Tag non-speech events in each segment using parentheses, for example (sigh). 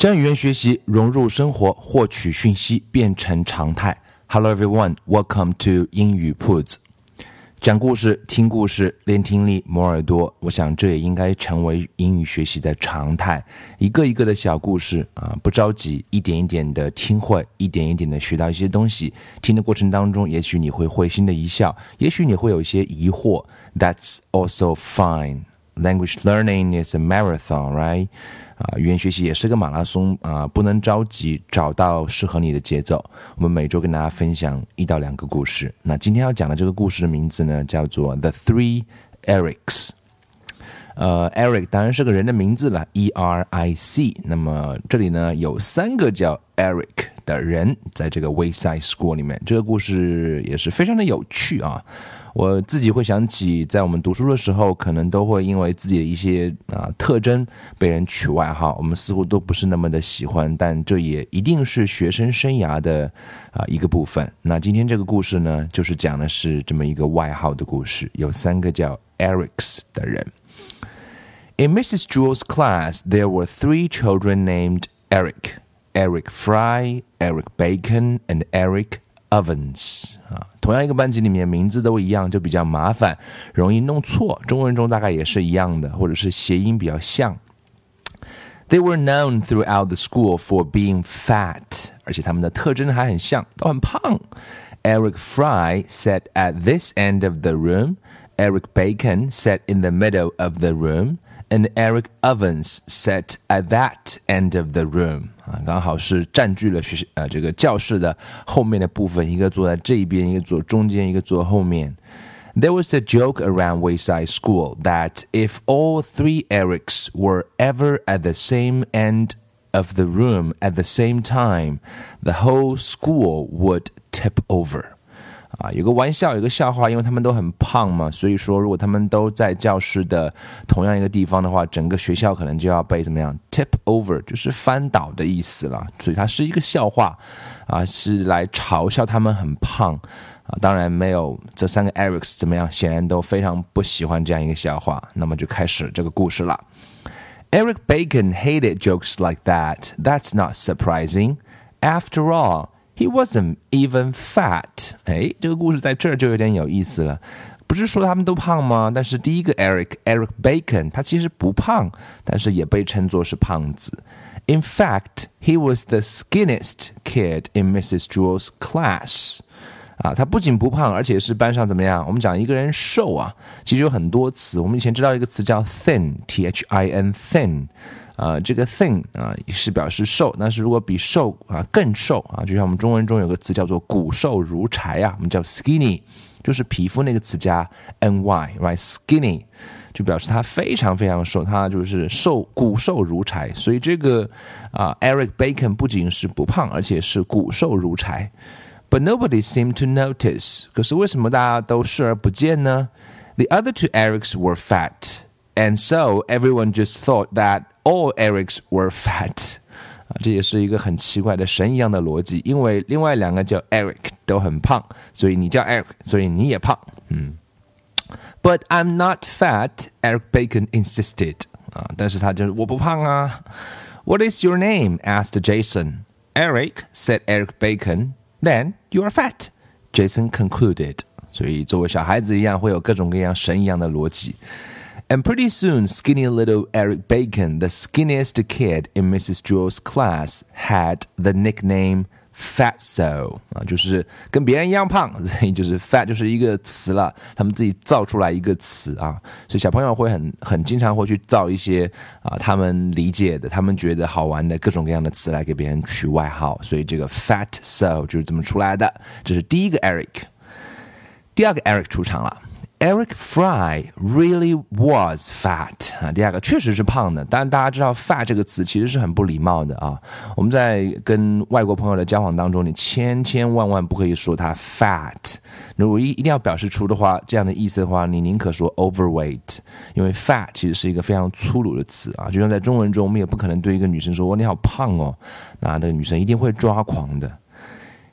将语言学习融入生活，获取讯息变成常态。Hello everyone, welcome to 英语 Puts。讲故事、听故事、练听力、磨耳朵，我想这也应该成为英语学习的常态。一个一个的小故事啊，不着急，一点一点的听会，一点一点的学到一些东西。听的过程当中，也许你会会心的一笑，也许你会有一些疑惑。That's also fine. Language learning is a marathon, right? 啊，语言学习也是个马拉松啊，不能着急，找到适合你的节奏。我们每周跟大家分享一到两个故事。那今天要讲的这个故事的名字呢，叫做《The Three Erics》。呃，Eric 当然是个人的名字了，E R I C。那么这里呢有三个叫 Eric 的人，在这个 Wayside School 里面，这个故事也是非常的有趣啊。我自己会想起，在我们读书的时候，可能都会因为自己的一些啊特征被人取外号，我们似乎都不是那么的喜欢，但这也一定是学生生涯的啊一个部分。那今天这个故事呢，就是讲的是这么一个外号的故事，有三个叫 Erics 的人。In Mrs. Jewel's class, there were three children named Eric: Eric Fry, Eric Bacon, and Eric Ovens 啊，同样一个班级里面名字都一样，就比较麻烦，容易弄错。中文中大概也是一样的，或者是谐音比较像。They were known throughout the school for being fat，而且他们的特征还很像，都很胖。Eric Fry sat at this end of the room. Eric Bacon sat in the middle of the room and Eric Evans sat at that end of the room 啊，刚好是占据了学呃这个教室的后面的部分，一个坐在这一边，一个坐中间，一个坐后面。There was a joke around Wayside School that if all three Erics were ever at the same end of the room at the same time, the whole school would tip over. 啊，有个玩笑，有个笑话，因为他们都很胖嘛，所以说如果他们都在教室的同样一个地方的话，整个学校可能就要被怎么样 tip over，就是翻倒的意思了。所以它是一个笑话，啊，是来嘲笑他们很胖啊。当然没有这三个 Erics 怎么样，显然都非常不喜欢这样一个笑话。那么就开始这个故事了。Eric Bacon hated jokes like that. That's not surprising. After all. He wasn't even fat。哎，这个故事在这儿就有点有意思了。不是说他们都胖吗？但是第一个 Eric Eric Bacon 他其实不胖，但是也被称作是胖子。In fact, he was the skinniest kid in Mrs. Jewell's class。啊，他不仅不胖，而且是班上怎么样？我们讲一个人瘦啊，其实有很多词。我们以前知道一个词叫 thin，T H I N，thin。 啊，这个 thin 啊是表示瘦，但是如果比瘦啊更瘦啊，就像我们中文中有个词叫做骨瘦如柴啊，我们叫 skinny，就是皮肤那个词加 ny，right？skinny 就表示他非常非常瘦，他就是瘦骨瘦如柴。所以这个啊，Eric Bacon 不仅是不胖，而且是骨瘦如柴。But nobody seemed to notice。可是为什么大家都视而不见呢？The other two Erics were fat。And so everyone just thought that all Erics were fat，啊，这也是一个很奇怪的神一样的逻辑。因为另外两个叫 Eric 都很胖，所以你叫 Eric，所以你也胖。嗯，But I'm not fat, Eric Bacon insisted。啊，但是他就是我不胖啊。What is your name? asked Jason. Eric said Eric Bacon. Then you are fat. Jason concluded. 所以作为小孩子一样，会有各种各样神一样的逻辑。 And pretty soon, skinny little Eric Bacon, the skinniest kid in Mrs. Jewel's class, had the nickname Fatso 啊，就是跟别人一样胖，所以就是 fat 就是一个词了，他们自己造出来一个词啊，所以小朋友会很很经常会去造一些啊他们理解的、他们觉得好玩的各种各样的词来给别人取外号，所以这个 Fatso 就是这么出来的。这是第一个 Eric，第二个 Eric 出场了。Eric Fry really was fat 啊，第二个确实是胖的。当然，大家知道 “fat” 这个词其实是很不礼貌的啊。我们在跟外国朋友的交往当中，你千千万万不可以说他 fat。如果一一定要表示出的话，这样的意思的话，你宁可说 overweight，因为 fat 其实是一个非常粗鲁的词啊。就像在中文中，我们也不可能对一个女生说“哇，你好胖哦”，那那个女生一定会抓狂的。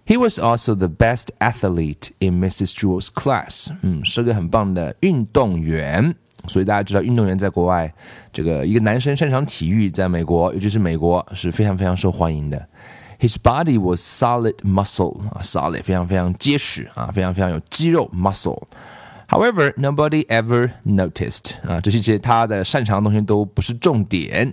He was also the best athlete in Mrs. Jewel's class。嗯，是个很棒的运动员。所以大家知道，运动员在国外，这个一个男生擅长体育，在美国，尤其是美国是非常非常受欢迎的。His body was solid muscle 啊，solid 非常非常结实啊，非常非常有肌肉 muscle。However, nobody ever noticed 啊，这些他的擅长的东西都不是重点。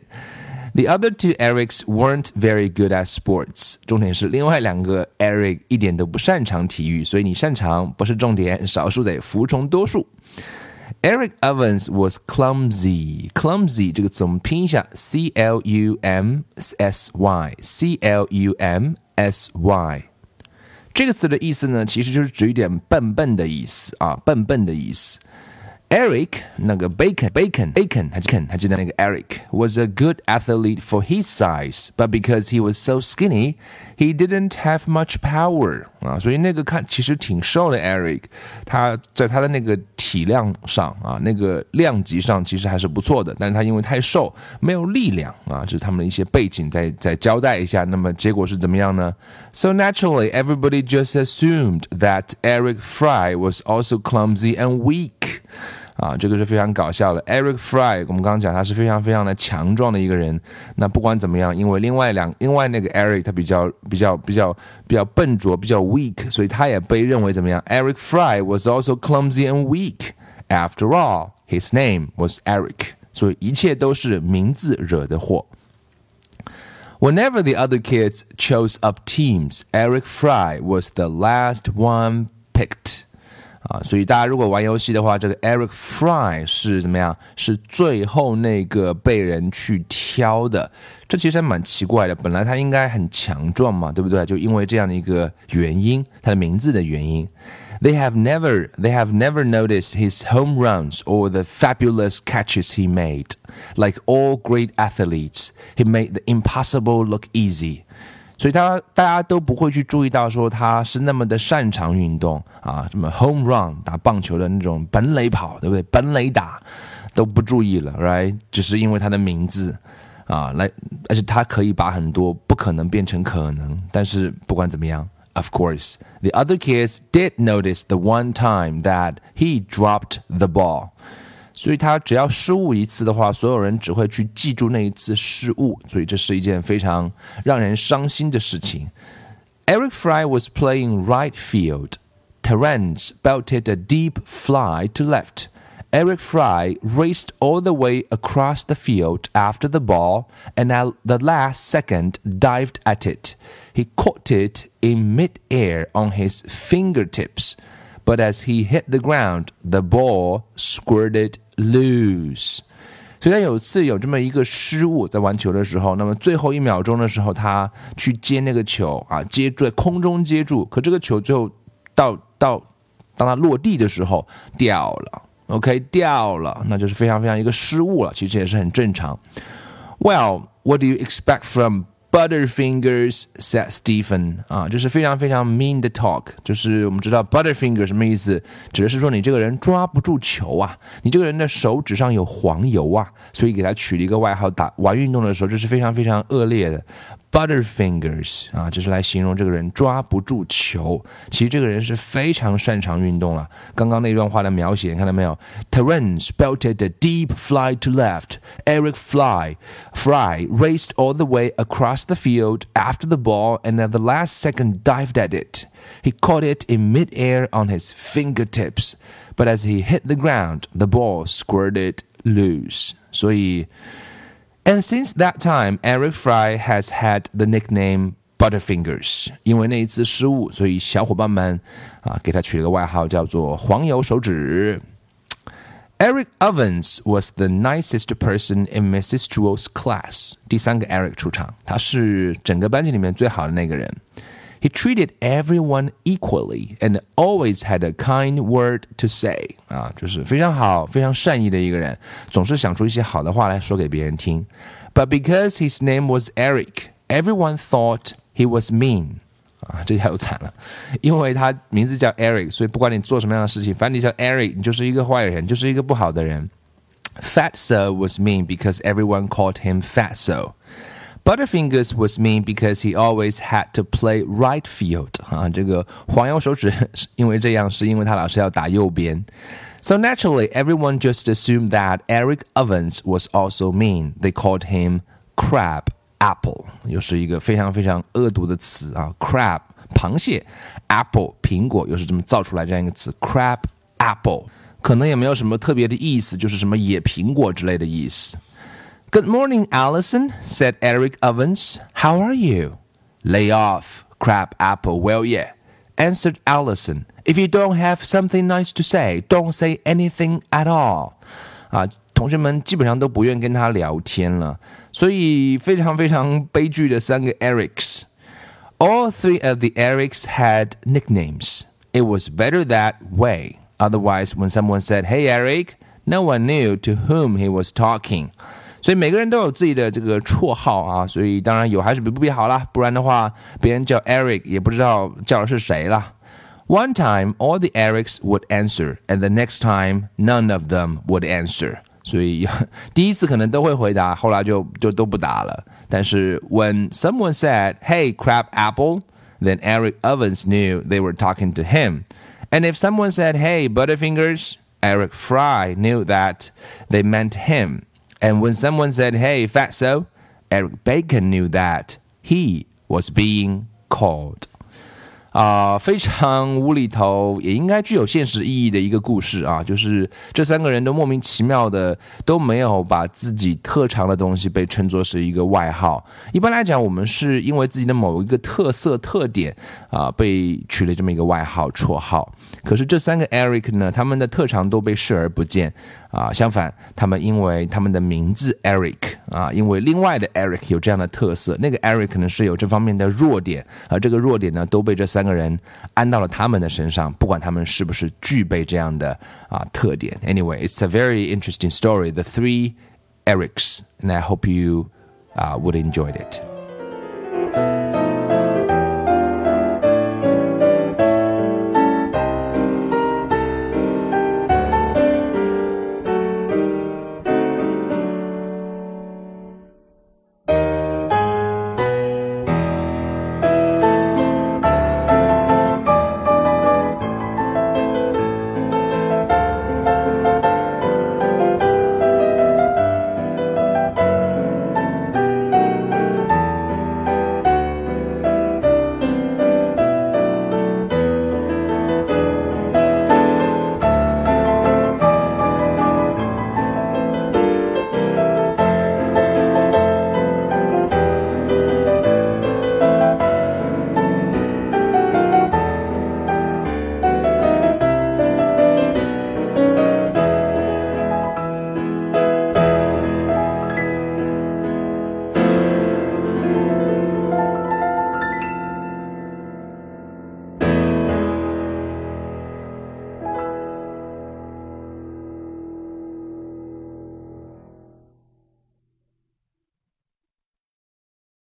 the other two Erics weren't very good at sports。重点是另外两个 Eric 一点都不擅长体育，所以你擅长不是重点，少数得服从多数。Eric Ovens was clumsy. Clumsy 这个词我们拼一下，C L U M S Y C L U M S Y。这个词的意思呢，其实就是指一点笨笨的意思啊，笨笨的意思。Eric 那个 Bacon Bacon Bacon 还记得还记得那个 Eric was a good athlete for his size, but because he was so skinny, he didn't have much power 啊，所以那个看其实挺瘦的 Eric，他在他的那个体量上啊，那个量级上其实还是不错的，但是他因为太瘦，没有力量啊，这是他们的一些背景，再再交代一下。那么结果是怎么样呢？So naturally, everybody just assumed that Eric Fry was also clumsy and weak. 啊，这个是非常搞笑的。Eric Fry，我们刚刚讲他是非常非常的强壮的一个人。那不管怎么样，因为另外两另外那个 Eric 他比较比较比较比较笨拙，比较 weak，所以他也被认为怎么样？Eric Fry was also clumsy and weak. After all, his name was Eric，所以一切都是名字惹的祸。Whenever the other kids chose up teams, Eric Fry was the last one picked. 啊，所以大家如果玩游戏的话，这个 Eric Fry 是怎么样？是最后那个被人去挑的，这其实还蛮奇怪的。本来他应该很强壮嘛，对不对？就因为这样的一个原因，他的名字的原因。They have never, they have never noticed his home runs or the fabulous catches he made. Like all great athletes, he made the impossible look easy. 所以他大家都不会去注意到说他是那么的擅长运动啊，什么 home run 打棒球的那种本垒跑，对不对？本垒打都不注意了，right？只是因为他的名字啊，来，而且他可以把很多不可能变成可能。但是不管怎么样，of course，the other kids did notice the one time that he dropped the ball。 所以他只要失误一次的话，所有人只会去记住那一次失误，所以这是一件非常让人伤心的事情。Eric Fry was playing right field. Terence belted a deep fly to left. Eric Fry raced all the way across the field after the ball and at the last second dived at it. He caught it in mid-air on his fingertips, but as he hit the ground, the ball squirted lose。所以他有次有这么一个失误，在玩球的时候，那么最后一秒钟的时候，他去接那个球啊，接住在空中接住，可这个球最后到到当他落地的时候掉了，OK 掉了，那就是非常非常一个失误了，其实也是很正常。Well, what do you expect from Butterfingers said Stephen 啊，这是非常非常 mean 的 talk。就是我们知道 Butterfinger 什么意思，指的是说你这个人抓不住球啊，你这个人的手指上有黄油啊，所以给他取了一个外号。打玩运动的时候，这是非常非常恶劣的。Butterfingers 啊，这是来形容这个人抓不住球。其实这个人是非常擅长运动了。刚刚那段话的描写，你看到没有？Terence belted a deep fly to left. Eric Fly Fry raced all the way across the field after the ball and at the last second dived at it. He caught it in midair on his fingertips, but as he hit the ground, the ball squirted loose. 所以。 and since that time, Eric Fry has had the nickname Butterfingers，因为那一次失误，所以小伙伴们啊给他取了个外号叫做“黄油手指”。Eric Ovens was the nicest person in Mrs. Jewel's class。第三个 Eric 出场，他是整个班级里面最好的那个人。He treated everyone equally and always had a kind word to say. 啊，就是非常好、非常善意的一个人，总是想出一些好的话来说给别人听。But because his name was Eric, everyone thought he was mean. 啊，这下又惨了，因为他名字叫 Eric，所以不管你做什么样的事情，反正你叫 Eric，你就是一个坏人，就是一个不好的人。Fatso was mean because everyone called him Fatso. Butterfingers was mean because he always had to play right field. (laughs) 啊，这个黄油手指因为这样，是因为他老是要打右边。So naturally, everyone just assumed that Eric Ovens was also mean. They called him crab apple，又是一个非常非常恶毒的词啊，crab 螃蟹，apple 苹果，又是这么造出来这样一个词，crab apple Good morning, Allison, said Eric Ovens. How are you? Lay off, crab apple, Well, yeah," answered Allison. If you don't have something nice to say, don't say anything at all. Ah, 啊，同学们基本上都不愿跟他聊天了，所以非常非常悲剧的三个 Erics。All three of the Erics had nicknames. It was better that way. Otherwise, when someone said, Hey, Eric, no one knew to whom he was talking. 所以每个人都有自己的这个绰号啊，所以当然有还是比不比好啦，不然的话别人叫 Eric 也不知道叫的是谁啦。One time, all the Erics would answer, and the next time, none of them would answer. 所以第一次可能都会回答，后来就就都不答了。但是 when someone said, "Hey, crab apple," then Eric Ovens knew they were talking to him. And if someone said, "Hey, butterfingers," Eric Fry knew that they meant him. And when someone said, "Hey, Fatso," Eric Bacon knew that he was being called. 啊，非常无厘头，也应该具有现实意义的一个故事啊，就是这三个人都莫名其妙的都没有把自己特长的东西被称作是一个外号。一般来讲，我们是因为自己的某一个特色特点啊，被取了这么一个外号绰号。可是这三个 Eric 呢，他们的特长都被视而不见。啊，相反，他们因为他们的名字 Eric 啊，因为另外的 Eric 有这样的特色，那个 Eric 可能是有这方面的弱点，而这个弱点呢，都被这三个人安到了他们的身上，不管他们是不是具备这样的啊特点。Anyway, it's a very interesting story. The three Erics, and I hope you uh, would enjoy it.